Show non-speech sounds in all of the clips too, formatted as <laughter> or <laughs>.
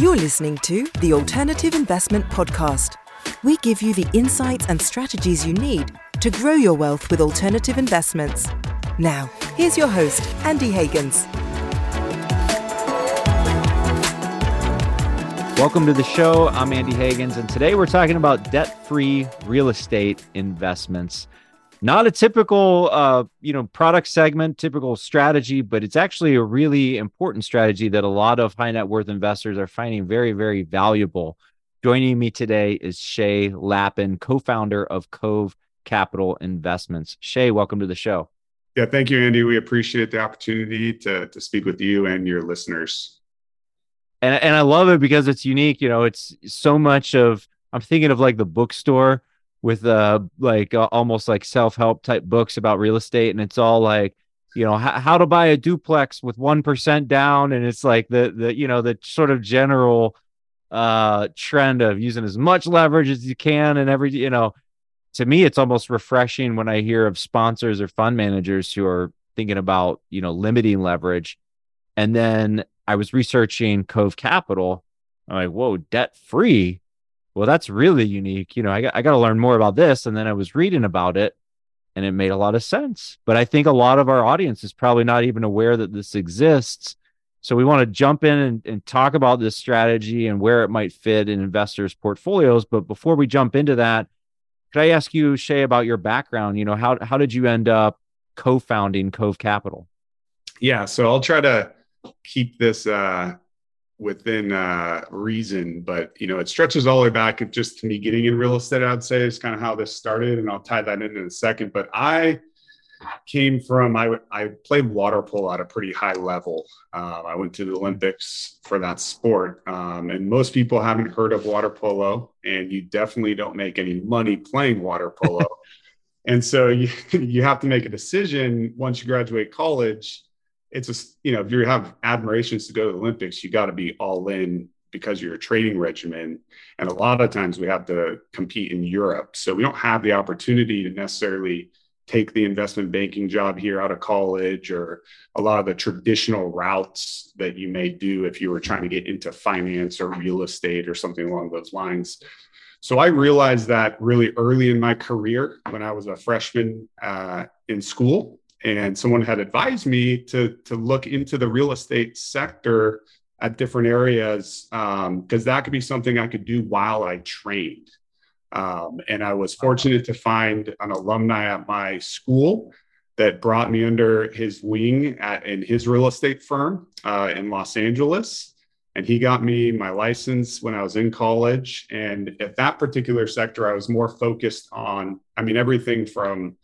You're listening to the Alternative Investment Podcast. We give you the insights and strategies you need to grow your wealth with alternative investments. Now, here's your host, Andy Hagans. Welcome to the show. I'm Andy Hagans, and today we're talking about debt free real estate investments not a typical uh, you know product segment typical strategy but it's actually a really important strategy that a lot of high net worth investors are finding very very valuable. Joining me today is Chay Lapin co-founder of cove capital investments. Chay welcome to the show. Yeah thank you andy. We appreciate the opportunity to, to speak with you and your listeners. And, and i love it because it's unique you know it's so much of i'm thinking of like the bookstore with uh like uh, almost like self-help type books about real estate and it's all like you know h- how to buy a duplex with 1% down and it's like the the you know the sort of general uh trend of using as much leverage as you can and every you know to me it's almost refreshing when i hear of sponsors or fund managers who are thinking about you know limiting leverage. And then i was researching cove capital. I'm like whoa debt free well, that's really unique. You know, I got, I got to learn more about this. And then I was reading about it and it made a lot of sense. But I think a lot of our audience is probably not even aware that this exists. So we want to jump in and, and talk about this strategy and where it might fit in investors' portfolios. But before we jump into that, could I ask you, Chay, about your background? You know, how how did you end up co-founding Cove Capital? Yeah, so I'll try to keep this uh, within uh, reason, but you know, it stretches all the way back just to me getting in real estate. I'd say is kind of how this started, and I'll tie that in in a second. But I came from I I played water polo at a pretty high level. Uh, I went to the Olympics for that sport, um, and most people haven't heard of water polo, and you definitely don't make any money playing water polo. <laughs> and so you <laughs> you have to make a decision once you graduate college it's a you know if you have admirations to go to the Olympics, you got to be all in because you're a training regimen. And a lot of times we have to compete in Europe, so we don't have the opportunity to necessarily take the investment banking job here out of college or a lot of the traditional routes that you may do if you were trying to get into finance or real estate or something along those lines. So I realized that really early in my career when I was a freshman uh, in school and someone had advised me to to look into the real estate sector at different areas because um, that could be something I could do while I trained. Um, and I was fortunate to find an alumni at my school that brought me under his wing at, in his real estate firm uh, in Los Angeles. And he got me my license when I was in college. And at that particular sector, I was more focused on, I mean, everything from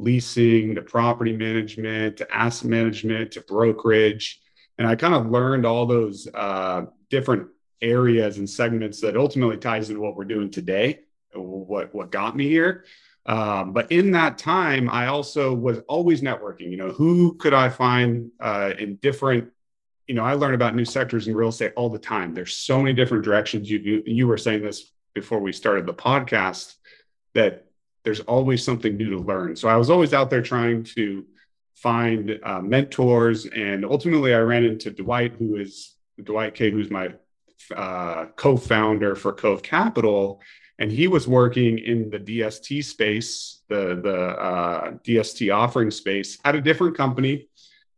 leasing to property management to asset management to brokerage. And I kind of learned all those uh, different areas and segments that ultimately ties into what we're doing today, what, what got me here. Um, but in that time, I also was always networking. You know, who could I find uh, in different you know, I learn about new sectors in real estate all the time. There's so many different directions. You, you, you were saying this before we started the podcast that there's always something new to learn. So I was always out there trying to find uh, mentors. And ultimately, I ran into Dwight, who is Dwight Kay, who's my uh, co founder for Cove Capital. And he was working in the DST space, the, the uh, DST offering space at a different company.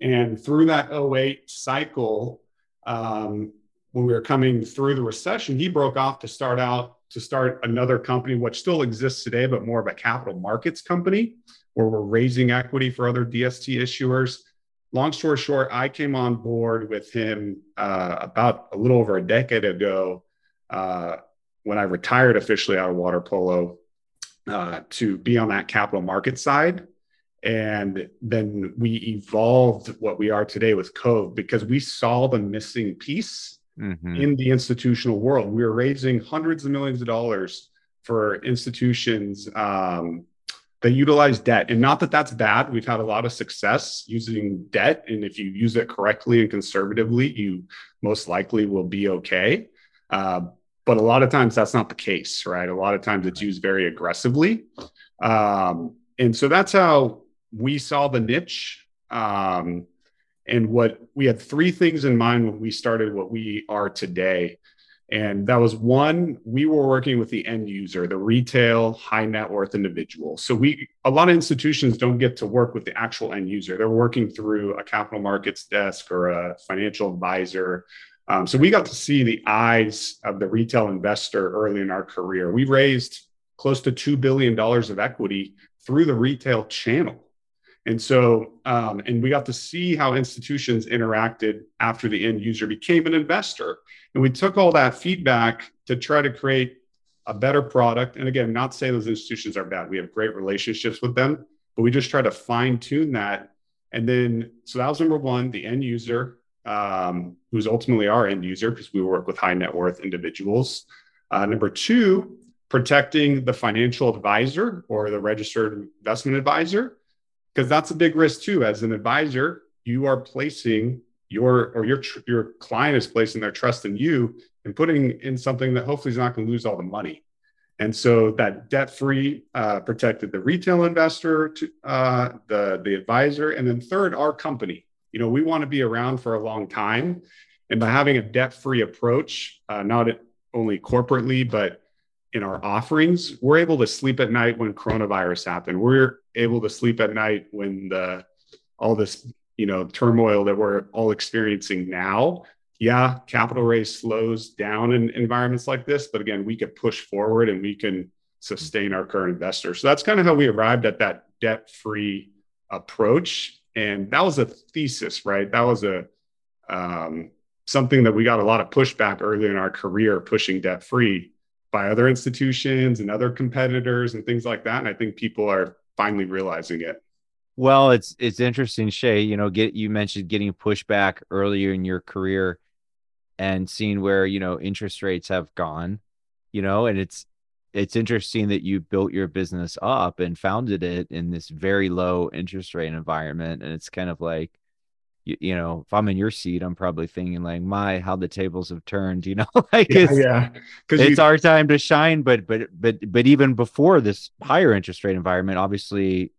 And through that 08 cycle, um, when we were coming through the recession, he broke off to start out to start another company, which still exists today, but more of a capital markets company where we're raising equity for other DST issuers. Long story short, I came on board with him uh, about a little over a decade ago uh, when I retired officially out of water polo uh, to be on that capital market side. And then we evolved what we are today with Cove because we saw the missing piece mm-hmm. in the institutional world. We were raising hundreds of millions of dollars for institutions um, that utilize debt. And not that that's bad. We've had a lot of success using debt. And if you use it correctly and conservatively, you most likely will be okay. Uh, but a lot of times that's not the case, right? A lot of times it's used very aggressively. Um, and so that's how we saw the niche. Um, and what we had three things in mind when we started what we are today. And that was one, we were working with the end user, the retail high net worth individual. So we a lot of institutions don't get to work with the actual end user. They're working through a capital markets desk or a financial advisor. Um, so we got to see the eyes of the retail investor early in our career. We raised close to $2 billion of equity through the retail channel. And so, um, and we got to see how institutions interacted after the end user became an investor. And we took all that feedback to try to create a better product. And again, not say those institutions are bad. We have great relationships with them, but we just try to fine tune that. And then, so that was number one, the end user, um, who's ultimately our end user because we work with high net worth individuals. Uh, number two, protecting the financial advisor or the registered investment advisor, because that's a big risk too. As an advisor, you are placing your or your your client is placing their trust in you and putting in something that hopefully is not going to lose all the money. And so that debt free uh, protected the retail investor, to, uh, the the advisor, and then third, our company. You know, we want to be around for a long time, and by having a debt free approach, uh, not only corporately but in our offerings, we're able to sleep at night when coronavirus happened. We're able to sleep at night when the all this you know turmoil that we're all experiencing now. Yeah capital raise slows down in environments like this but again we could push forward and we can sustain our current investors. So that's kind of how we arrived at that debt free approach. And that was a thesis right? That was a um, something that we got a lot of pushback early in our career pushing debt free by other institutions and other competitors and things like that and i think people are finally realizing it well, it's it's interesting, Chay. You know, get you mentioned getting pushback earlier in your career and seeing where, you know, interest rates have gone, you know, and it's it's interesting that you built your business up and founded it in this very low interest rate environment. And it's kind of like, you, you know, if I'm in your seat, I'm probably thinking like, my, how the tables have turned, <laughs> you know, like yeah, it's, yeah. it's you... our time to shine. But, but, but, but even before this higher interest rate environment, obviously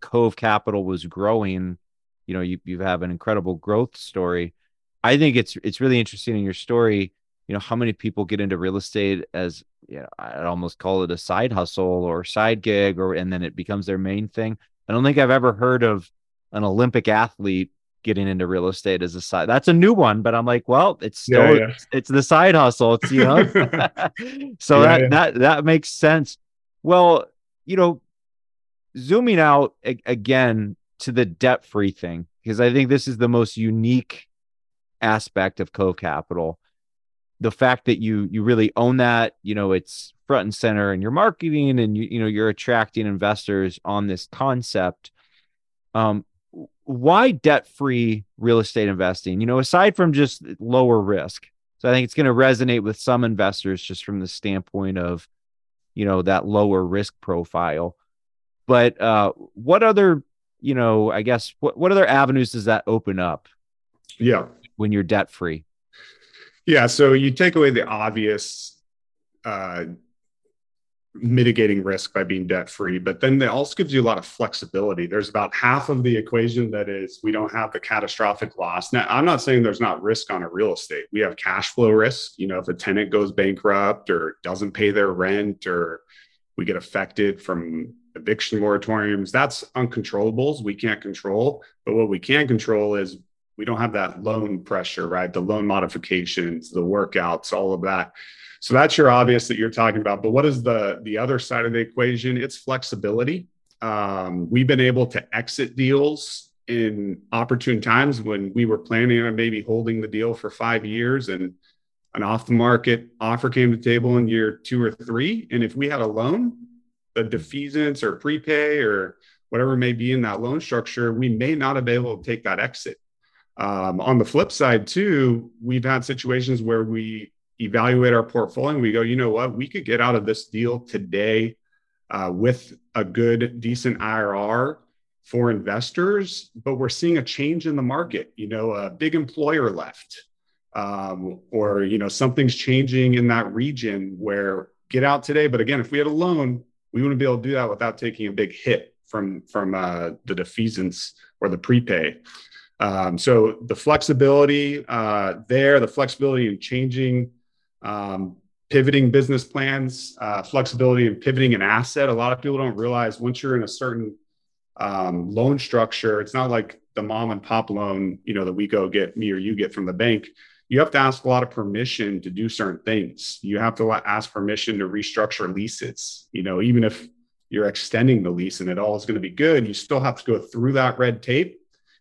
Cove Capital was growing, you know, you you have an incredible growth story. I think it's it's really interesting in your story. You know, how many people get into real estate as you know, I'd almost call it a side hustle or side gig, or and then it becomes their main thing. I don't think I've ever heard of an Olympic athlete getting into real estate as a side. That's a new one, but I'm like, well, it's still yeah, yeah. It's, it's, the side hustle. It's you know, <laughs> <laughs> so yeah, that that that makes sense. Well, you know, zooming out a- again to the debt free thing, because I think this is the most unique aspect of Cove Capital. The fact that you you really own that, you know, it's front and center in your marketing and you, you know you're attracting investors on this concept. Um, why debt free real estate investing? You know, aside from just lower risk. So I think it's going to resonate with some investors just from the standpoint of, you know, that lower risk profile. But uh, what other, you know, I guess what what other avenues does that open up? Yeah, when you're debt free. Yeah, so you take away the obvious uh, mitigating risk by being debt free, but then it also gives you a lot of flexibility. There's about half of the equation that is we don't have the catastrophic loss. Now, I'm not saying there's not risk on a real estate. We have cash flow risk. You know, if a tenant goes bankrupt or doesn't pay their rent or we get affected from eviction moratoriums, that's uncontrollables. We can't control. But what we can control is we don't have that loan pressure, right? The loan modifications, the workouts, all of that. So that's your obvious that you're talking about. But what is the the other side of the equation? It's flexibility. Um, we've been able to exit deals in opportune times when we were planning on maybe holding the deal for five years and an off the market offer came to the table in year two or three. And if we had a loan, the defeasance or prepay or whatever may be in that loan structure, we may not have been able to take that exit. Um, on the flip side, too, we've had situations where we evaluate our portfolio and we go, you know what, we could get out of this deal today uh, with a good, decent IRR for investors, but we're seeing a change in the market. You know, a big employer left, um, or you know, something's changing in that region where get out today. But again, if we had a loan, we wouldn't be able to do that without taking a big hit from from uh, the defeasance or the prepay. Um, so the flexibility uh, there, the flexibility in changing um, pivoting business plans, uh, flexibility in pivoting an asset. A lot of people don't realize once you're in a certain um, loan structure, it's not like the mom and pop loan, you know, that we go get me or you get from the bank. You have to ask a lot of permission to do certain things. You have to ask permission to restructure leases. You know, even if you're extending the lease and it all is going to be good, you still have to go through that red tape.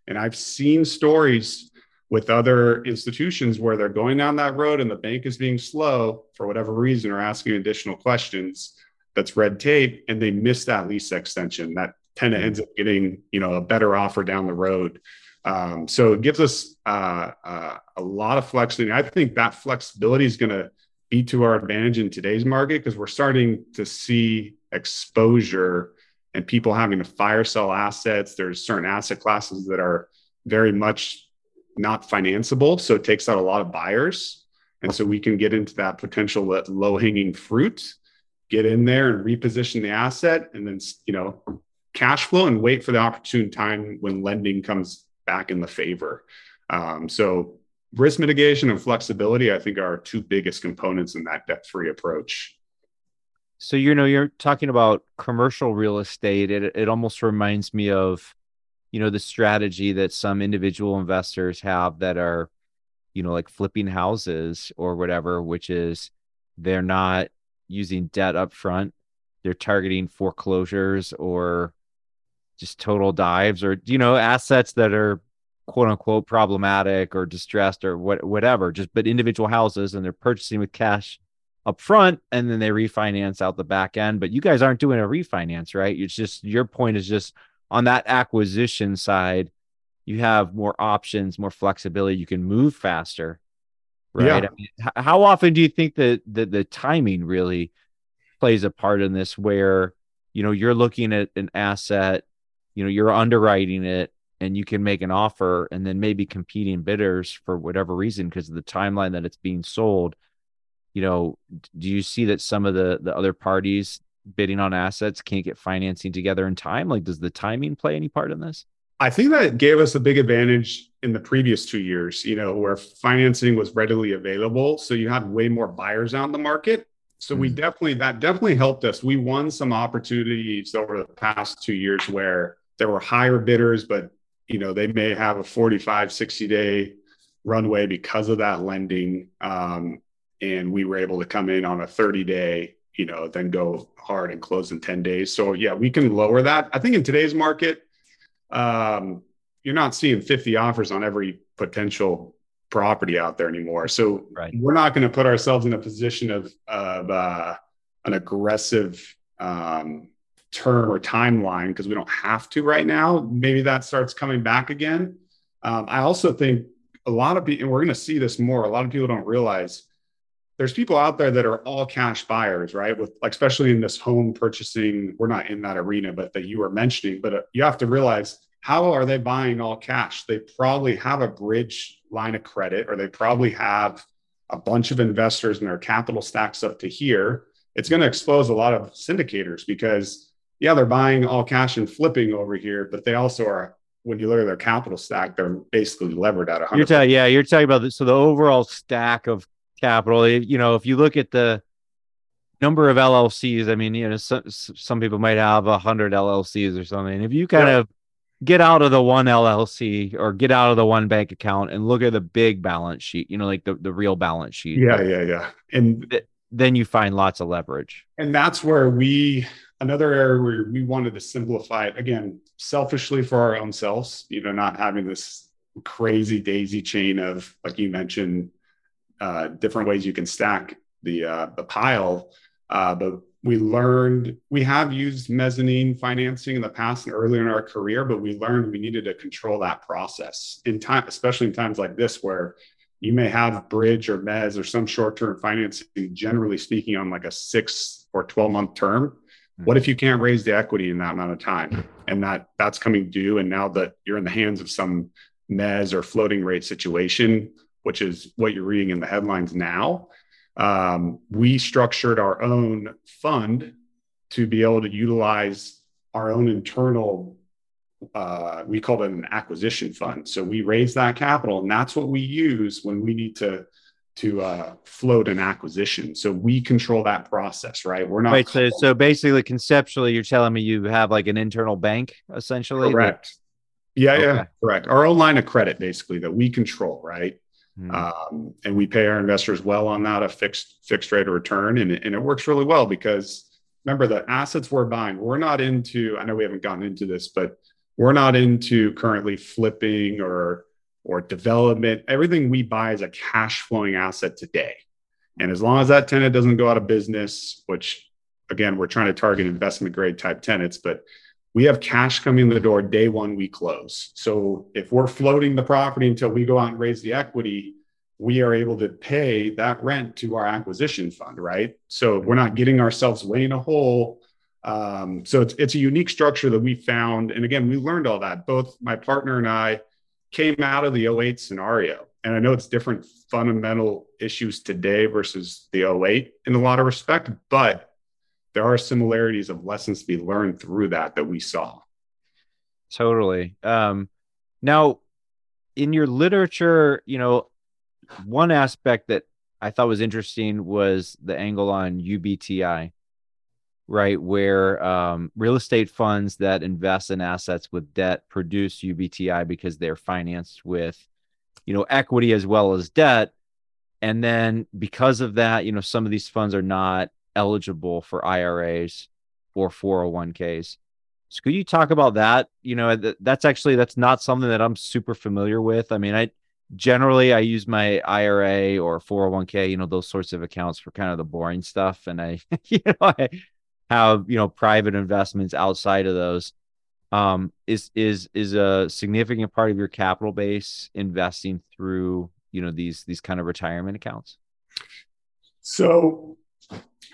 And I've seen stories with other institutions where they're going down that road and the bank is being slow for whatever reason or asking additional questions that's red tape and they miss that lease extension that tenant ends up getting you know a better offer down the road. Um, so it gives us uh, uh, a lot of flexibility. I think that flexibility is going to be to our advantage in today's market because we're starting to see exposure and people having to fire sell assets. There's certain asset classes that are very much not financeable. So it takes out a lot of buyers. And so we can get into that potential low hanging fruit, get in there and reposition the asset and then, you know, cash flow and wait for the opportune time when lending comes back in the favor. Um, so risk mitigation and flexibility, I think, are two biggest components in that debt free approach. So you know, you're talking about commercial real estate. It it almost reminds me of you know the strategy that some individual investors have that are you know like flipping houses or whatever which is they're not using debt up front they're targeting foreclosures or just total dives or you know assets that are quote unquote problematic or distressed or what whatever just but individual houses and they're purchasing with cash up front and then they refinance out the back end. But you guys aren't doing a refinance right? It's just your point is just on that acquisition side, you have more options, more flexibility. You can move faster, right? Yeah. I mean, how often do you think that the, the timing really plays a part in this? Where you know you're looking at an asset, you know you're underwriting it, and you can make an offer, and then maybe competing bidders for whatever reason because of the timeline that it's being sold. You know, do you see that some of the the other parties bidding on assets can't get financing together in time? Like, does the timing play any part in this? I think that gave us a big advantage in the previous two years, you know, where financing was readily available. So you had way more buyers out in the market. So mm-hmm. we definitely, that definitely helped us. We won some opportunities over the past two years where there were higher bidders, but, you know, they may have a 45, 60 day runway because of that lending. Um, and we were able to come in on a 30 day you know, then go hard and close in 10 days. So yeah, we can lower that. I think in today's market, um, you're not seeing 50 offers on every potential property out there anymore. So right. we're not going to put ourselves in a position of, of uh, an aggressive um, term or timeline because we don't have to right now. Maybe that starts coming back again. Um, I also think a lot of people, and we're going to see this more, a lot of people don't realize there's people out there that are all cash buyers, right? With like, especially in this home purchasing, we're not in that arena, but that you were mentioning. But uh, you have to realize how are they buying all cash? They probably have a bridge line of credit, or they probably have a bunch of investors and their capital stacks up to here. It's going to expose a lot of syndicators because, yeah, they're buying all cash and flipping over here, but they also are when you look at their capital stack, they're basically levered at 100. You're talking, yeah, you're talking about the, so the overall stack of capital. You know, if you look at the number of LLCs, I mean, you know, some some people might have a hundred LLCs or something. If you kind yeah. of get out of the one LLC or get out of the one bank account and look at the big balance sheet, you know, like the, the real balance sheet. Yeah, yeah, yeah. And th- then you find lots of leverage. And that's where we another area where we wanted to simplify it again, selfishly for our own selves, you know, not having this crazy daisy chain of like you mentioned uh, different ways you can stack the uh, the pile. Uh, but we learned we have used mezzanine financing in the past and earlier in our career, but we learned we needed to control that process in time, especially in times like this where you may have bridge or mezz or some short-term financing, generally speaking, on like a six or 12 month term. What if you can't raise the equity in that amount of time and that that's coming due? And now that you're in the hands of some mezz or floating rate situation, which is what you're reading in the headlines now, um, we structured our own fund to be able to utilize our own internal uh, we call it an acquisition fund so we raise that capital and that's what we use when we need to to uh, float an acquisition. So we control that process, right? We're not right. So, so basically, conceptually, you're telling me you have like an internal bank, essentially. Correct. That... Yeah, okay. yeah, correct. Our own line of credit, basically, that we control, right? Hmm. Um, and we pay our investors well on that, a fixed fixed rate of return, and and it works really well because remember the assets we're buying. We're not into. I know we haven't gotten into this, but we're not into currently flipping or or development. Everything we buy is a cash flowing asset today. And as long as that tenant doesn't go out of business, which again, we're trying to target investment grade type tenants, but we have cash coming in the door day one we close. So if we're floating the property until we go out and raise the equity, we are able to pay that rent to our acquisition fund, right? So we're not getting ourselves way in a hole. Um, so it's, it's a unique structure that we found. And again, we learned all that. Both my partner and I came out of the 08 scenario. And I know it's different fundamental issues today versus the 08 in a lot of respect, but there are similarities of lessons to be learned through that that we saw. Totally. Um, now, in your literature, you know, one aspect that I thought was interesting was the angle on UBTI right? Where um, real estate funds that invest in assets with debt produce UBTI because they're financed with, you know, equity as well as debt. And then because of that, you know, some of these funds are not eligible for IRAs or 401ks. So could you talk about that? You know, that's actually that's not something that I'm super familiar with. I mean, I generally I use my IRA or 401k, you know, those sorts of accounts for kind of the boring stuff. And I, <laughs> you know, I, have you know private investments outside of those um, is is is a significant part of your capital base investing through you know these these kind of retirement accounts so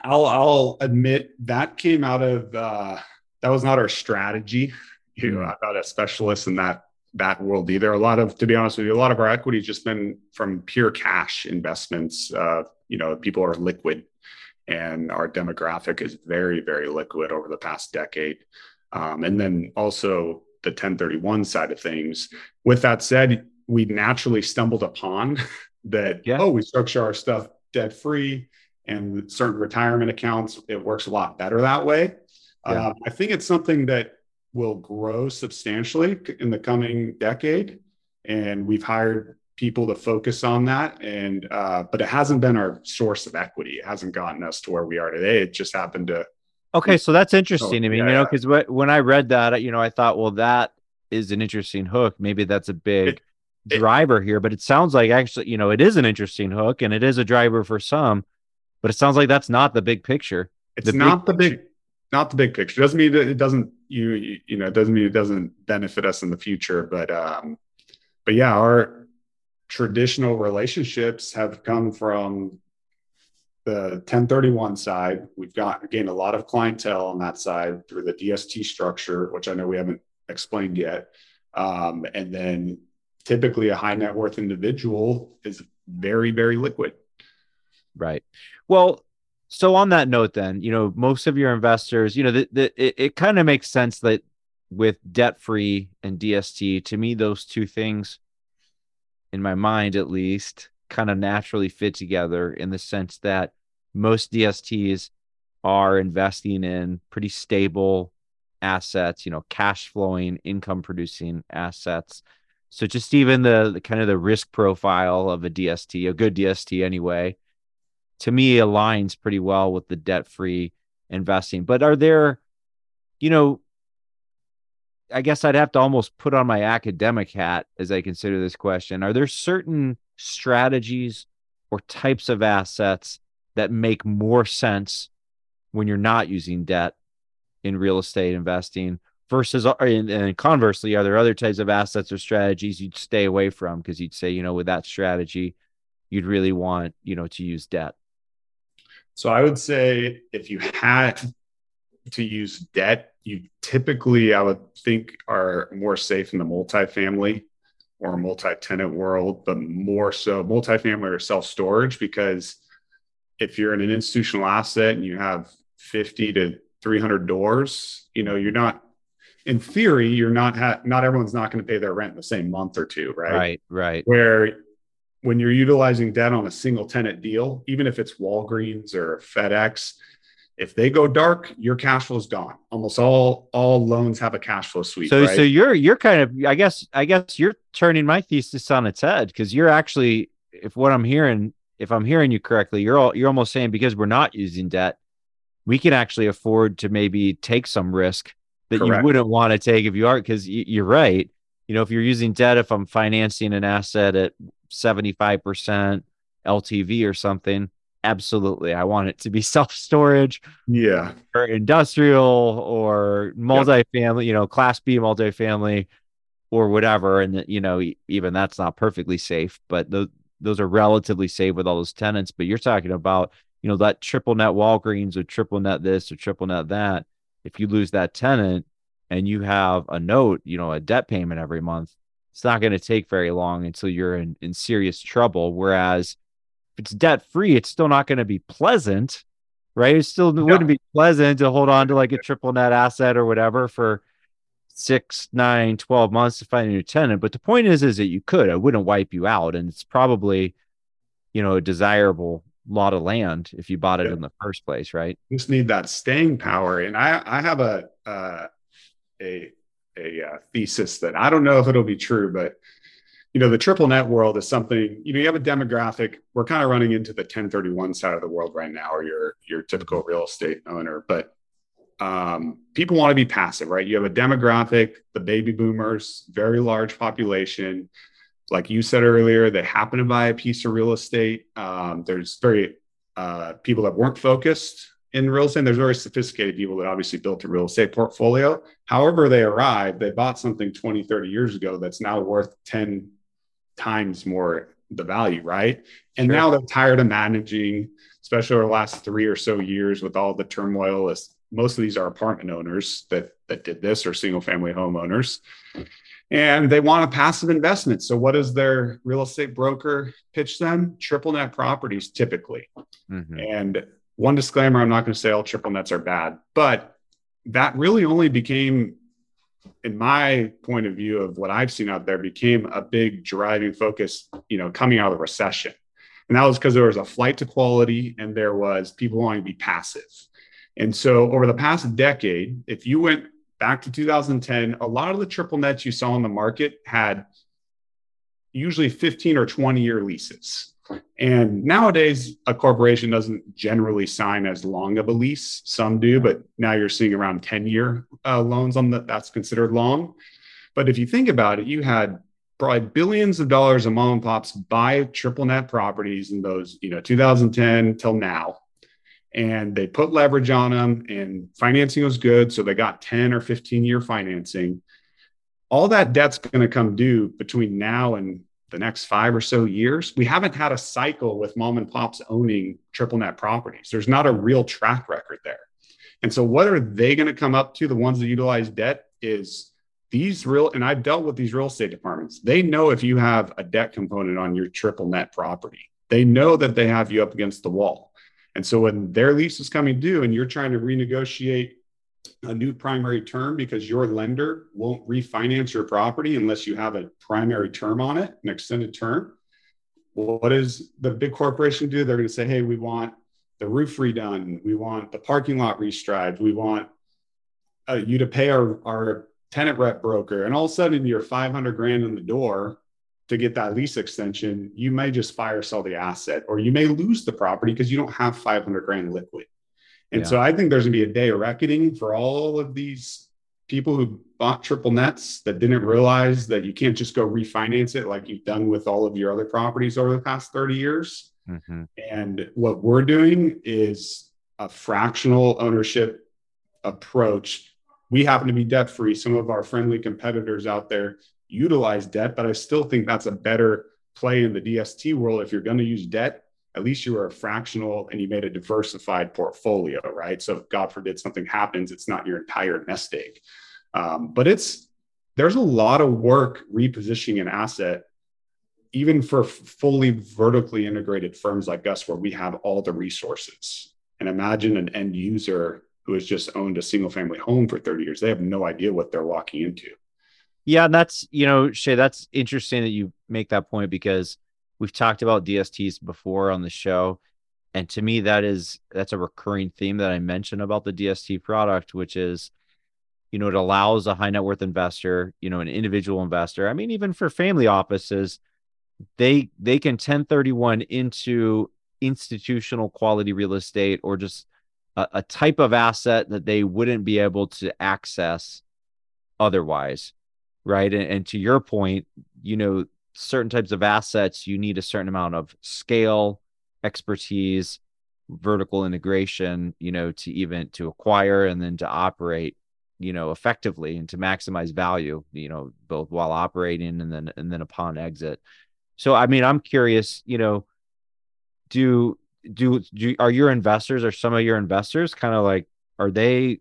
i'll i'll admit that came out of uh, that was not our strategy you know i'm not a specialist in that that world either. A lot of to be honest with you a lot of our equity has just been from pure cash investments uh, you know people are liquid and our demographic is very very liquid over the past decade. Um, and then also the 1031 side of things. With that said we naturally stumbled upon <laughs> that yeah. oh we structure our stuff debt free and certain retirement accounts it works a lot better that way. Yeah. uh, i think it's something that will grow substantially in the coming decade and we've hired people to focus on that and uh, but it hasn't been our source of equity. It hasn't gotten us to where we are today. It just happened to okay so that's interesting. Oh, to me yeah, you know because yeah. when i read that you know i thought well that is an interesting hook. Maybe that's a big it, driver here but it sounds like actually you know it is an interesting hook and it is a driver for some but it sounds like that's not the big picture it's the not big the big not the big picture it doesn't mean it doesn't you you know it doesn't mean it doesn't benefit us in the future but um but yeah our traditional relationships have come from the 1031 side. We've got gained a lot of clientele on that side through the DST structure, which I know we haven't explained yet. Um, and then typically a high net worth individual is very, very liquid. Right. Well, so on that note, then, you know, most of your investors, you know, the, the, it, it kind of makes sense that with debt free and DST, to me, those two things in my mind at least, kind of naturally fit together in the sense that most DSTs are investing in pretty stable assets, you know, cash flowing, income producing assets. So just even the, the, kind of the risk profile of a DST, a good DST anyway, to me aligns pretty well with the debt free investing. But are there, you know, I guess I'd have to almost put on my academic hat as I consider this question. Are there certain strategies or types of assets that make more sense when you're not using debt in real estate investing versus uh, and conversely are there other types of assets or strategies you'd stay away from because you'd say you know with that strategy you'd really want you know to use debt so i would say if you had to use debt, you typically, I would think, are more safe in the multifamily or multi-tenant world, but more so multifamily or self-storage because if you're in an institutional asset and you have 50 to 300 doors, you know, you're not in theory, you're not ha- not everyone's not going to pay their rent in the same month or two, right? Right, right. Where when you're utilizing debt on a single tenant deal, even if it's Walgreens or FedEx, if they go dark, your cash flow is gone. Almost all all loans have a cash flow sweep. So right? so you're you're kind of I guess I guess you're turning my thesis on its head because you're actually if what I'm hearing if I'm hearing you correctly, you're all you're almost saying because we're not using debt, we can actually afford to maybe take some risk that Correct. you wouldn't want to take if you are because you're right. You know, if you're using debt, if I'm financing an asset at 75% LTV or something, absolutely. I want it to be <laughs> self storage yeah, or industrial or multifamily, you know, class B multifamily or whatever. And, you know, even that's not perfectly safe, but those, those are relatively safe with all those tenants. But you're talking about, you know, that triple net Walgreens or triple net this or triple net that. If you lose that tenant and you have a note, you know, a debt payment every month, it's not going to take very long until you're in, in serious trouble. Whereas if it's debt free, it's still not going to be pleasant, right? It still wouldn't be pleasant to hold on to like a triple net asset or whatever for six, nine, 12 months to find a new tenant. But the point is, is that you could, I wouldn't wipe you out. And it's probably, you know, a desirable lot of land if you bought it Yeah. in the first place, right? just need that staying power. And I I have a uh, a a uh, thesis that I don't know if it'll be true, but you know the triple net world is something you know you have a demographic. We're kind of running into the 1031 side of the world right now, or your your typical real estate owner, but um, people want to be passive, right? You have a demographic, the baby boomers, very large population. Like you said earlier, they happen to buy a piece of real estate. Um, there's very uh, people that weren't focused in real estate. There's very sophisticated people that obviously built a real estate portfolio. However, they arrived, they bought something 20, 30 years ago that's now worth 10 times more the value, right? And Sure. now they're tired of managing, especially over the last three or so years with all the turmoil. Most of these are apartment owners that that did this or single family homeowners. And they want a passive investment. So what does their real estate broker pitch them? Triple net properties typically. Mhm. And one disclaimer I'm not going to say all triple nets are bad, but that really only became, in my point of view of what I've seen out there, became a big driving focus, you know, coming out of the recession. And that was because there was a flight to quality and there was people wanting to be passive. And so over the past decade, if you went back to 2010, a lot of the triple nets you saw in the market had usually 15 or 20 year leases. And nowadays, a corporation doesn't generally sign as long of a lease. Some do, but now you're seeing around 10 year uh, loans on that. That's considered long. But if you think about it, you had probably billions of dollars of mom and pops buy triple net properties in those, you know, 2010 till now. And they put leverage on them and financing was good. So they got 10 or 15 year financing. All that debt's going to come due between now and the next five or so years. We haven't had a cycle with mom and pops owning triple net properties. There's not a real track record there. And so, what are they going to come up to? The ones that utilize debt is these real, and I've dealt with these real estate departments. They know if you have a debt component on your triple net property, they know that they have you up against the wall. And so, when their lease is coming due and you're trying to renegotiate a new primary term because your lender won't refinance your property unless you have a primary term on it, an extended term. What does the big corporation do? They're going to say, hey, we want the roof redone. We want the parking lot restriped. We want uh, you to pay our, our tenant rep broker. And all of a sudden, you're 500 grand in the door to get that lease extension. You may just fire sell the asset or you may lose the property because you don't have 500 grand liquid. And Yeah. so I think there's going to be a day of reckoning for all of these people who bought triple nets that didn't realize that you can't just go refinance it like you've done with all of your other properties over the past 30 years. Mhm. And what we're doing is a fractional ownership approach. We happen to be debt free. Some of our friendly competitors out there utilize debt, but I still think that's a better play in the DST world. If you're going to use debt, at least you were a fractional and you made a diversified portfolio, right? So if God forbid something happens, it's not your entire nest egg. Um, but it's there's a lot of work repositioning an asset, even for fully vertically integrated firms like us, where we have all the resources. And imagine an end user who has just owned a single family home for 30 years. They have no idea what they're walking into. Yeah, and that's you know, Chay, that's interesting that you make that point because we've talked about DSTs before on the show. And to me, that is that's a recurring theme that I mentioned about the DST product, which is, you know, it allows a high net worth investor, you know, an individual investor. I mean, even for family offices, they they can 1031 into institutional quality real estate or just a, a type of asset that they wouldn't be able to access otherwise right and, and to your point you know certain types of assets you need a certain amount of scale expertise vertical integration you know to even to acquire and then to operate you know effectively and to maximize value you know both while operating and then and then upon exit. So i mean i'm curious you know do do do are your investors or some of your investors kind of like are they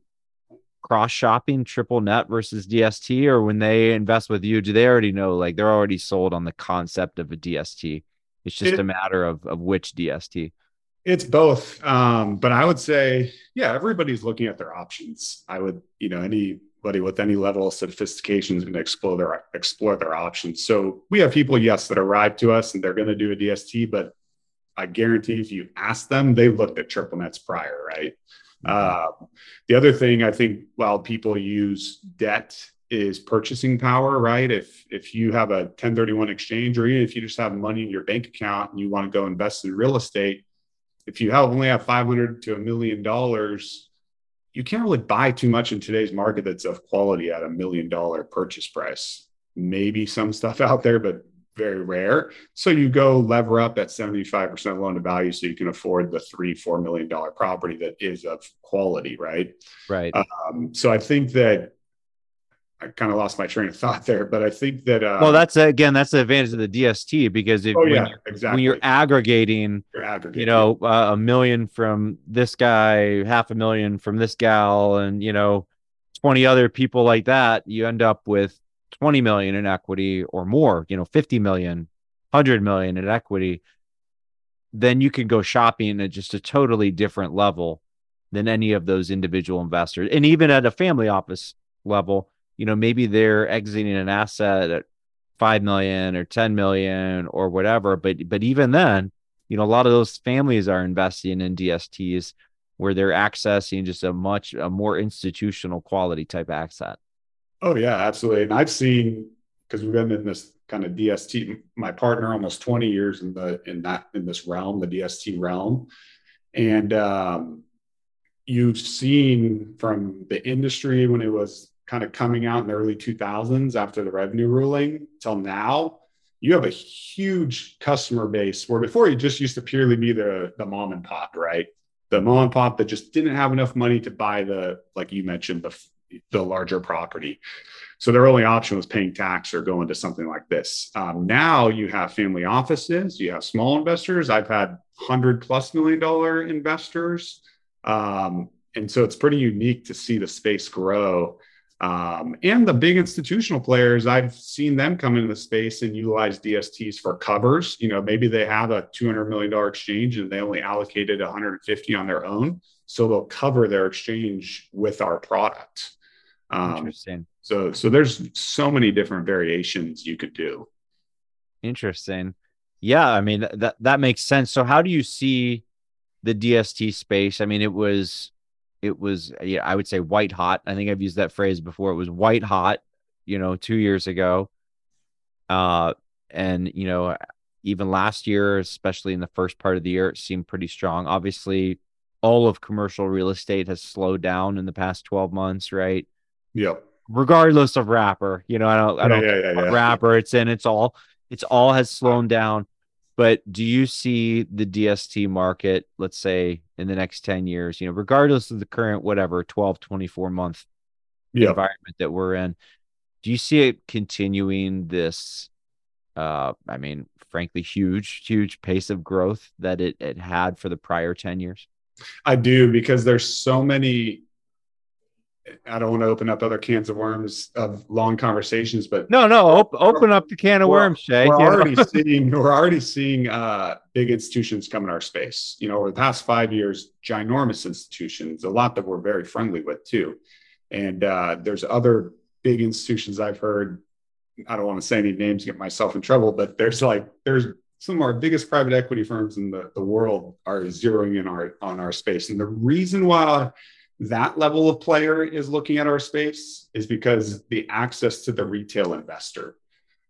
cross shopping triple net versus DST or when they invest with you do they already know like they're already sold on the concept of a DST it's just it, a matter of of which DST it's both um but I would say yeah everybody's looking at their options. I would you know anybody with any level of sophistication is going to explore their explore their options. So we have people yes that arrive to us and they're going to do a DST but I guarantee if you ask them, they looked at triple nets prior, right? Uh, the other thing I think while people use debt is purchasing power, right? If if you have a 1031 exchange or even if you just have money in your bank account and you want to go invest in real estate, if you have only have 500 to a million dollars, you can't really buy too much in today's market that's of quality at a million dollar purchase price. Maybe some stuff out there, but very rare. So you go lever up at 75% loan to value so you can afford the three, four million dollar property that is of quality, right? Right. Um, so I think that I kind of lost my train of thought there, but I think that uh, well, that's again, that's the advantage of the DST because if oh, when, yeah, you're, exactly. when you're aggregating, you're aggregating. you know, uh, a million from this guy, half a million from this gal, and you know, 20 other people like that, you end up with 20 million in equity or more, you know, 50 million, 100 million in equity, then you can go shopping at just a totally different level than any of those individual investors. And even at a family office level, you know, maybe they're exiting an asset at 5 million or 10 million or whatever, but but even then, you know, a lot of those families are investing in DSTs where they're accessing just a much a more institutional quality type asset. Oh yeah, absolutely. And I've seen because we've been in this kind of DST, my partner almost 20 years in the in that in this realm, the DST realm. And um, you've seen from the industry when it was kind of coming out in the early 2000s after the revenue ruling till now, you have a huge customer base where before you just used to purely be the the mom and pop, right? The mom and pop that just didn't have enough money to buy the, like you mentioned, the the larger property. So their only option was paying tax or going to something like this. Um, now you have family offices, you have small investors. I've had hundred plus million dollar investors, um, and so it's pretty unique to see the space grow. Um, and the big institutional players, I've seen them come into the space and utilize DSTs for covers. You know, maybe they have a $200 million exchange and they only allocated 150 on their own. So they'll cover their exchange with our product. Um, Interesting. So so there's so many different variations you could do. Interesting. Yeah, I mean that that makes sense. So how do you see the DST space? I mean, it was it was yeah, I would say white hot. I think I've used that phrase before. It was white hot, you know, 2 years ago. Uh and you know, even last year, especially in the first part of the year, it seemed pretty strong. Obviously, all of commercial real estate has slowed down in the past 12 months, right? Yep. Regardless of wrapper, you know, I don't, I don't yeah, yeah, yeah, wrapper it's in. It's all, it's all has slowed down. But do you see the DST market, let's say in the next 10 years, you know, regardless of the current, whatever, 12, 24 month environment that we're in, do you see it continuing this, uh, I mean, frankly, huge, huge pace of growth that it, it had for the prior 10 years? I do because there's so many I don't want to open up other cans of worms of long conversations, but no, no, op- open up the can of worms, Chay. We're already <laughs> seeing we're already seeing uh, big institutions come in our space. You know, over the past five years, ginormous institutions, a lot that we're very friendly with too. And uh, there's other big institutions I've heard. I don't want to say any names, get myself in trouble, but there's like there's some of our biggest private equity firms in the, the world are zeroing in our on our space. And the reason why that level of player is looking at our space is because the access to the retail investor.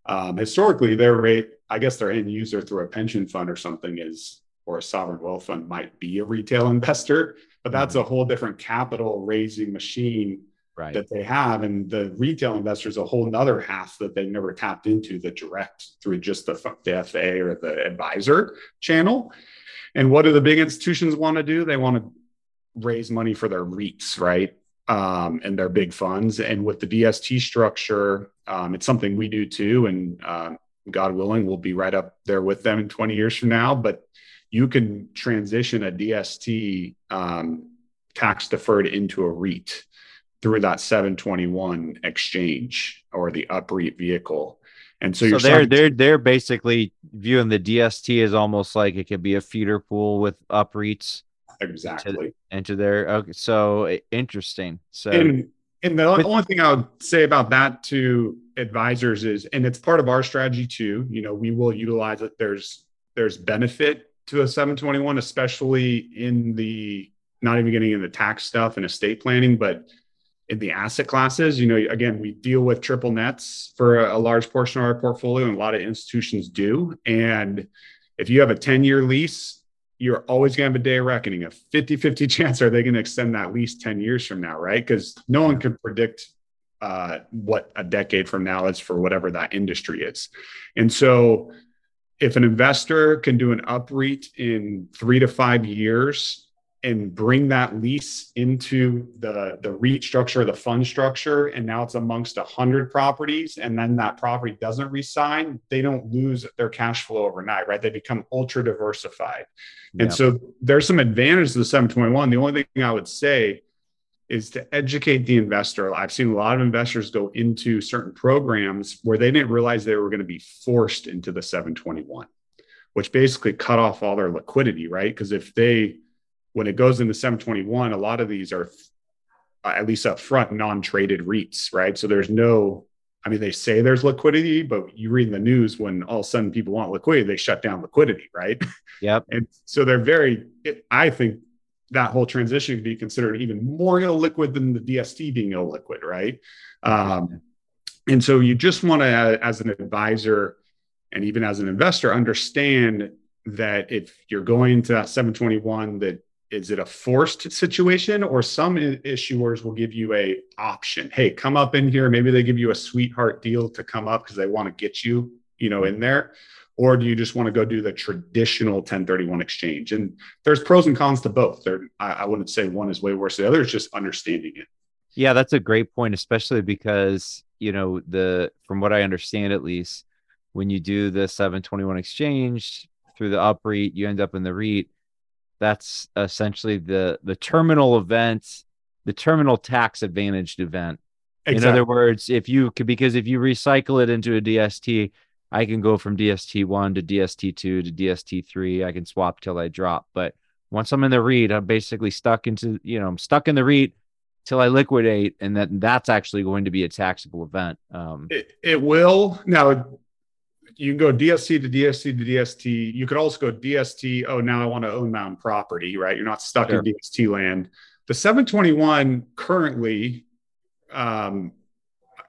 Um, historically, their rate, I guess their end user through a pension fund or something is, or a sovereign wealth fund might be a retail investor, but that's a whole different capital raising machine Right. that they have. And the retail investor is a whole nother half that they've never tapped into the direct through just the, the FA or the advisor channel. And what do the big institutions want to do? They want to raise money for their REITs, right? Um, and their big funds. And with the DST structure, um, it's something we do too. And um, God willing, we'll be right up there with them in 20 years from now. But you can transition a DST um, tax deferred into a REIT through that 721 exchange or the UPREIT vehicle. And so, so you're they're to- they're they're basically viewing the DST as almost like it could be a feeder pool with UPREITs exactly. into their okay. So interesting. So And and the With- only thing I would say about that to advisors is, and it's part of our strategy too. You know, we will utilize it. There's there's benefit to a 721, especially in the not even getting into the tax stuff and estate planning, but in the asset classes. You know, again, we deal with triple nets for a, a large portion of our portfolio, and a lot of institutions do. And if you have a 10 year lease, you're always going to have a day of reckoning. A 50 50 <laughs> chance are they going to extend that lease 10 years from now, right? Because no one can predict uh, what a decade from now is for whatever that industry is. And so, if an investor can do an UPREIT in three to five years and bring that lease into the the REIT structure, the fund structure, and now it's amongst a hundred properties, and then that property doesn't resign, they don't lose their cash flow overnight, right? They become ultra diversified. And so there's some advantages to the 721. The only thing I would say is to educate the investor. I've seen a lot of investors go into certain programs where they didn't realize they were going to be forced into the 721, which basically cut off all their liquidity, right? Because if they, when it goes into 721, a lot of these are uh, at least up front non-traded REITs, right? So there's no, I mean, they say there's liquidity, but you read in the news when all of a sudden people want liquidity, they shut down liquidity, right? yep. <laughs> And so they're very, I think that whole transition could be considered even more illiquid than the DST being illiquid, right? Um, and so you just want to, as an advisor and even as an investor, understand that if you're going to that 721, that is it a forced situation or some issuers will give you a option? Hey come up in here. Maybe they give you a sweetheart deal to come up because they want to get you you know in there. Or do you just want to go do the traditional 1031 exchange? And there's pros and cons to both. There I, I wouldn't say one is way worse the other. It's just understanding it. Yeah, that's a great point, especially because, you know, the from what I understand at least, when you do the 721 exchange through the UPREIT, you end up in the REIT. That's essentially the the terminal event, the terminal tax advantaged event. In other words, if you could because if you recycle it into a DST, I can go from DST1 to DST2 to DST3. I can swap till I drop. But once I'm in the REIT, I'm basically stuck into, you know, I'm stuck in the REIT till I liquidate, and then that's actually going to be a taxable event. Um, It, it will. Now, you can go DST to DST to DST. You could also go DST. Oh, now I want to own my own property, right? You're not stuck Sure. in DST land. The 721 currently, um,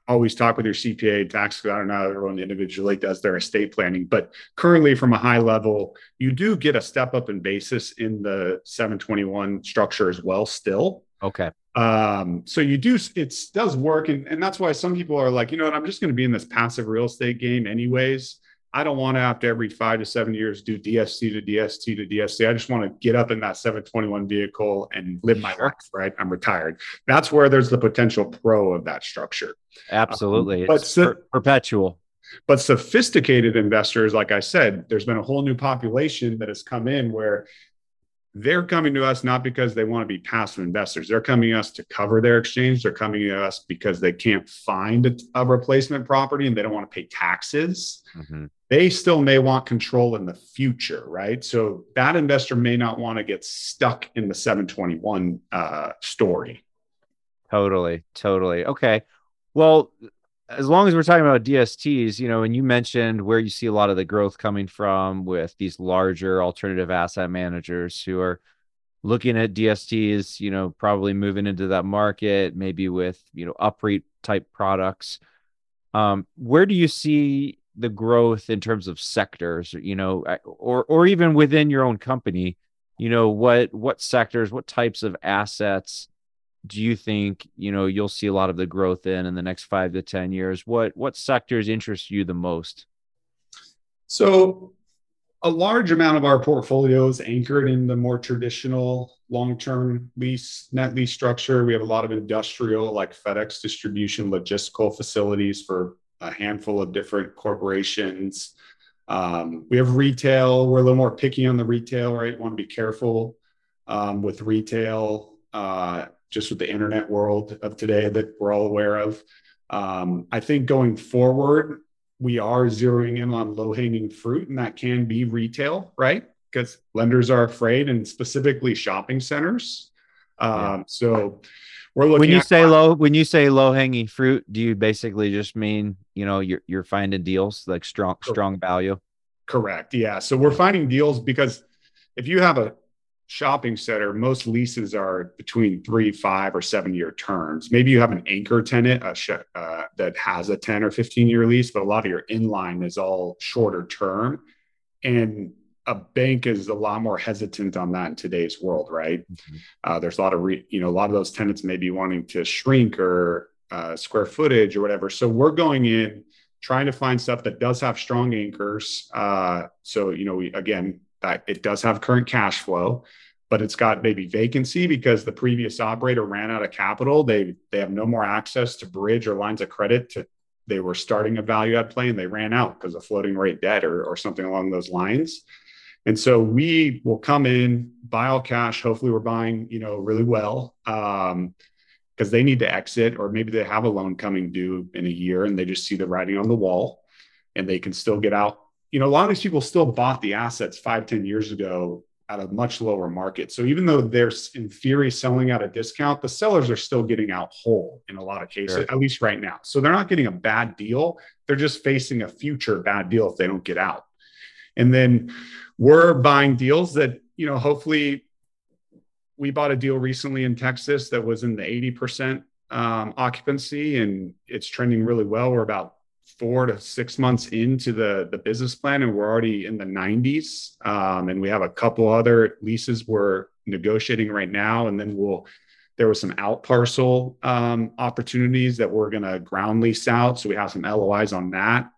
always talk with your CPA tax. I don't know how everyone individually does their estate planning, but currently, from a high level, you do get a step up in basis in the 721 structure as well, still. okay. Um, so you do, it does work. And, and that's why some people are like, you know what, I'm just going to be in this passive real estate game anyways. I don't want to have to every five to seven years do DST to DST to DST. I just want to get up in that 721 vehicle and live my life, right? I'm retired. That's where there's the potential pro of that structure. Absolutely. but it's so- per- perpetual. But sophisticated investors, like I said, there's been a whole new population that has come in where they're coming to us not because they want to be passive investors. They're coming to us to cover their exchange. They're coming to us because they can't find a, a replacement property and they don't want to pay taxes. Mhm. They still may want control in the future, right? So that investor may not want to get stuck in the 721 uh, story. Totally. Totally. Okay. Well, as long as we're talking about DSTs, you know, and you mentioned where you see a lot of the growth coming from with these larger alternative asset managers who are looking at DSTs, you know, probably moving into that market, maybe with, you know, UPREIT type products. Um, where do you see the growth in terms of sectors, you know, or or even within your own company, you know, what what sectors, what types of assets do you think you know you'll see a lot of the growth in in the next five to ten years? What what sectors interest you the most? So a large amount of our portfolio is anchored in the more traditional long-term lease net lease structure. We have a lot of industrial like fedex distribution logistical facilities for a handful of different corporations. Um, we have retail. We're a little more picky on the retail right? Want to be careful um, with retail. Uh, just with the internet world of today that we're all aware of. Um, I think going forward, we are zeroing in on low hanging fruit, and that can be retail, right? Because lenders are afraid, and specifically shopping centers. Um, yeah. So we're looking. When you say low, when you say low hanging fruit, do you basically just mean you know you're you're finding deals like strong strong value? Correct. Yeah. So we're finding deals because if you have a shopping center, most leases are between three, five, or seven year terms. Maybe you have an anchor tenant sh- uh, that has a 10 or 15 year lease, but a lot of your inline is all shorter term. And a bank is a lot more hesitant on that in today's world, right? Mm-hmm. Uh, there's a lot of, re- you know, a lot of those tenants may be wanting to shrink or uh, square footage or whatever. So we're going in trying to find stuff that does have strong anchors. Uh, so, you know, we, again, that it does have current cash flow, but it's got maybe vacancy because the previous operator ran out of capital. They they have no more access to bridge or lines of credit to they were starting a value add play and they ran out because of floating rate debt or, or something along those lines. And so we will come in, buy all cash. Hopefully, we're buying, you know, really well um, because they need to exit, or maybe they have a loan coming due in a year and they just see the writing on the wall and they can still get out you know, a lot of these people still bought the assets five, ten years ago at a much lower market. So even though they're in theory selling at a discount, the sellers are still getting out whole in a lot of cases, sure. at least right now. So they're not getting a bad deal. They're just facing a future bad deal if they don't get out. And then we're buying deals that, you know, hopefully we bought a deal recently in Texas that was in the 80% um, occupancy and it's trending really well. We're about four to six months into the the business plan and we're already in the 90s um, and we have a couple other leases we're negotiating right now and then we'll there was some out parcel um, opportunities that we're going to ground lease out. So we have some LOIs on that.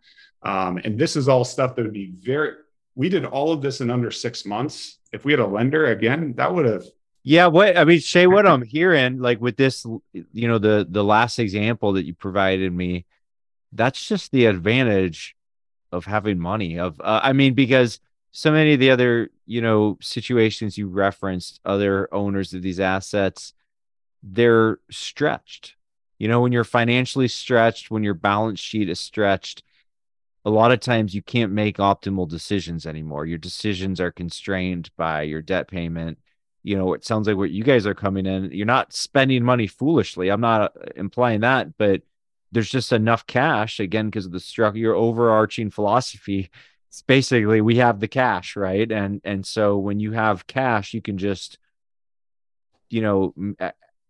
Um, and this is all stuff that would be very we did all of this in under six months. If we had a lender again that would have yeah, what I mean, Chay, what I'm hearing, like with this, you know, the the last example that you provided me, that's just the advantage of having money of uh, i mean because so many of the other you know situations you referenced other owners of these assets they're stretched. You know when you're financially stretched when your balance sheet is stretched a lot of times you can't make optimal decisions anymore. Your decisions are constrained by your debt payment. You know it sounds like what you guys are coming in you're not spending money foolishly. I'm not uh, implying that but there's just enough cash again because of the structure your overarching philosophy it's basically we have the cash right? And and so when you have cash you can just you know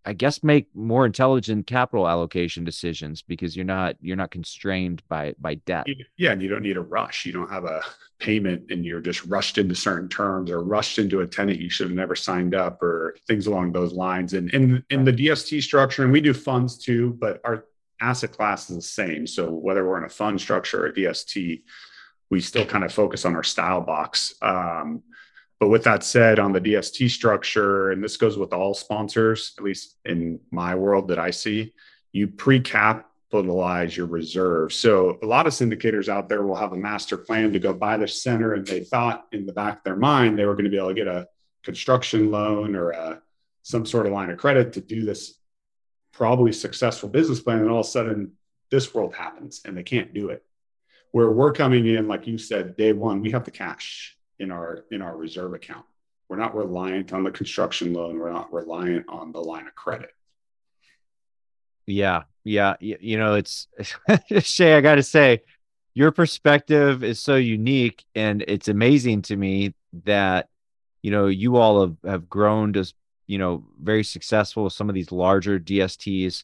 i guess make more intelligent capital allocation decisions because you're not you're not constrained by by debt. Yeah and you don't need a rush. You don't have a payment and you're just rushed into certain terms or rushed into a tenant you should have never signed up or things along those lines. And in in the dst structure and we do funds too but our asset class is the same. So whether we're in a fund structure or a DST, we still kind of focus on our style box. Um, but with that said, on the DST structure, and this goes with all sponsors, at least in my world that I see, you pre-capitalize your reserve. So a lot of syndicators out there will have a master plan to go buy the center, and they thought in the back of their mind they were going to be able to get a construction loan or a, some sort of line of credit to do this probably successful business plan and all of a sudden this world happens and they can't do it. Where we're coming in like you said day one we have the cash in our in our reserve account. We're not reliant on the construction loan. We're not reliant on the line of credit. Yeah. Yeah, you, you know, it's <laughs> Chay. I got to say, your perspective is so unique, and it's amazing to me that you know you all have have grown as you know very successful with some of these larger DSTs.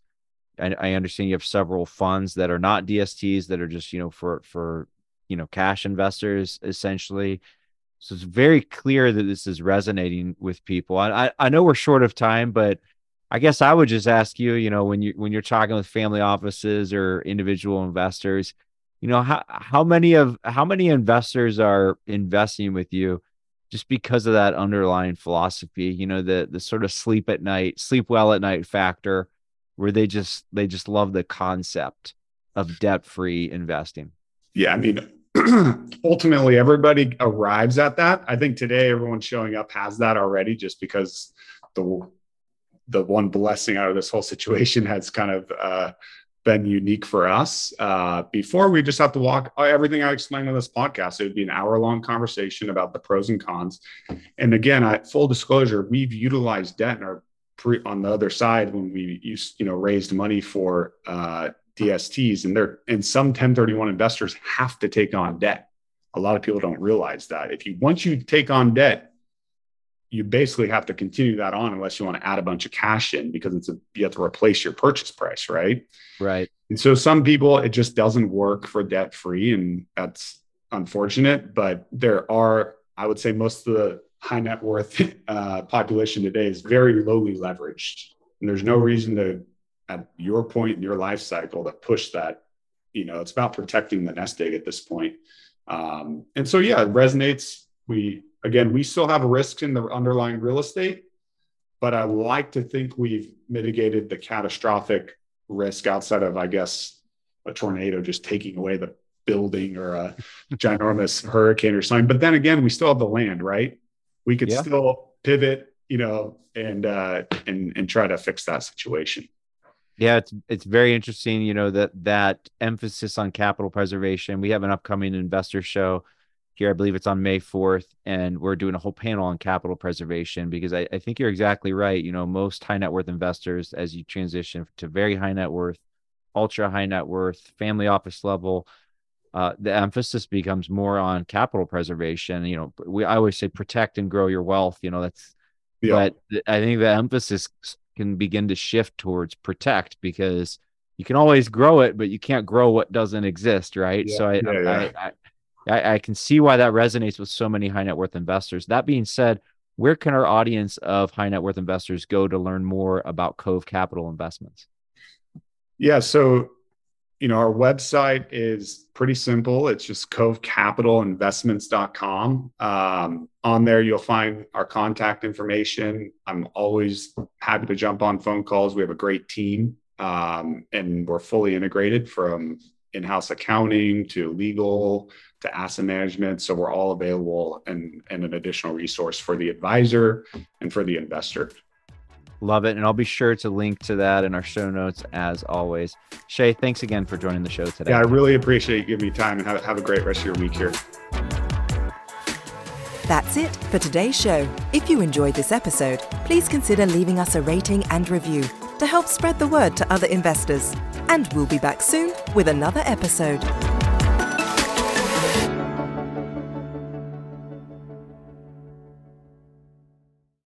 I, I understand you have several funds that are not DSTs that are just you know for for you know cash investors essentially. So it's very clear that this is resonating with people. I I, I know we're short of time, but I guess I would just ask you, you know, when you when you're talking with family offices or individual investors, you know, how how many of how many investors are investing with you just because of that underlying philosophy, you know, the the sort of sleep at night, sleep well at night factor where they just they just love the concept of debt-free investing. Yeah, I mean, <clears throat> ultimately everybody arrives at that. I think today everyone showing up has that already just because the the one blessing out of this whole situation has kind of uh, been unique for us. Uh, before we just have to walk everything I explained on this podcast. It would be an hour long conversation about the pros and cons. And again, I, full disclosure, we've utilized debt in our pre, on the other side when we used, you know, raised money for uh, DSTs, and and some 1031 investors have to take on debt. A lot of people don't realize that if you once you take on debt, you basically have to continue that on unless you want to add a bunch of cash in because it's a you have to replace your purchase price, right? Right. And so some people it just doesn't work for debt free, and that's unfortunate. But there are, I would say, most of the high net worth <laughs> uh, population today is very lowly leveraged, and there's no reason to, at your point in your life cycle, to push that. You know, it's about protecting the nest egg at this point. Um, and so, yeah, it resonates. We again, we still have risks in the underlying real estate, but I like to think we've mitigated the catastrophic risk outside of, I guess, a tornado just taking away the building or a <laughs> ginormous hurricane or something. But then again, we still have the land, right? We could yeah. still pivot, you know, and uh, and and try to fix that situation. Yeah, it's it's very interesting, you know, that that emphasis on capital preservation. We have an upcoming investor show here. I believe it's on May 4th, and we're doing a whole panel on capital preservation because I, I think you're exactly right. You know, most high net worth investors, as you transition to very high net worth, ultra high net worth, family office level, uh, the emphasis becomes more on capital preservation. You know, we I always say protect and grow your wealth. You know, that's yeah. but I think the emphasis can begin to shift towards protect because you can always grow it, but you can't grow what doesn't exist, right? Yeah, so I, yeah, I, I, I, I can see why that resonates with so many high net worth investors. That being said, where can our audience of high net worth investors go to learn more about Cove Capital Investments? Yeah, so you know, our website is pretty simple. It's just covecapitalinvestments.com. Um, on there, you'll find our contact information. I'm always happy to jump on phone calls. We have a great team um, and we're fully integrated from in house accounting to legal to asset management. So we're all available and, and an additional resource for the advisor and for the investor. Love it. And I'll be sure to link to that in our show notes as always. Chay, thanks again for joining the show today. Yeah, I really appreciate you giving me time and have, have a great rest of your week here. That's it for today's show. If you enjoyed this episode, please consider leaving us a rating and review to help spread the word to other investors. And we'll be back soon with another episode.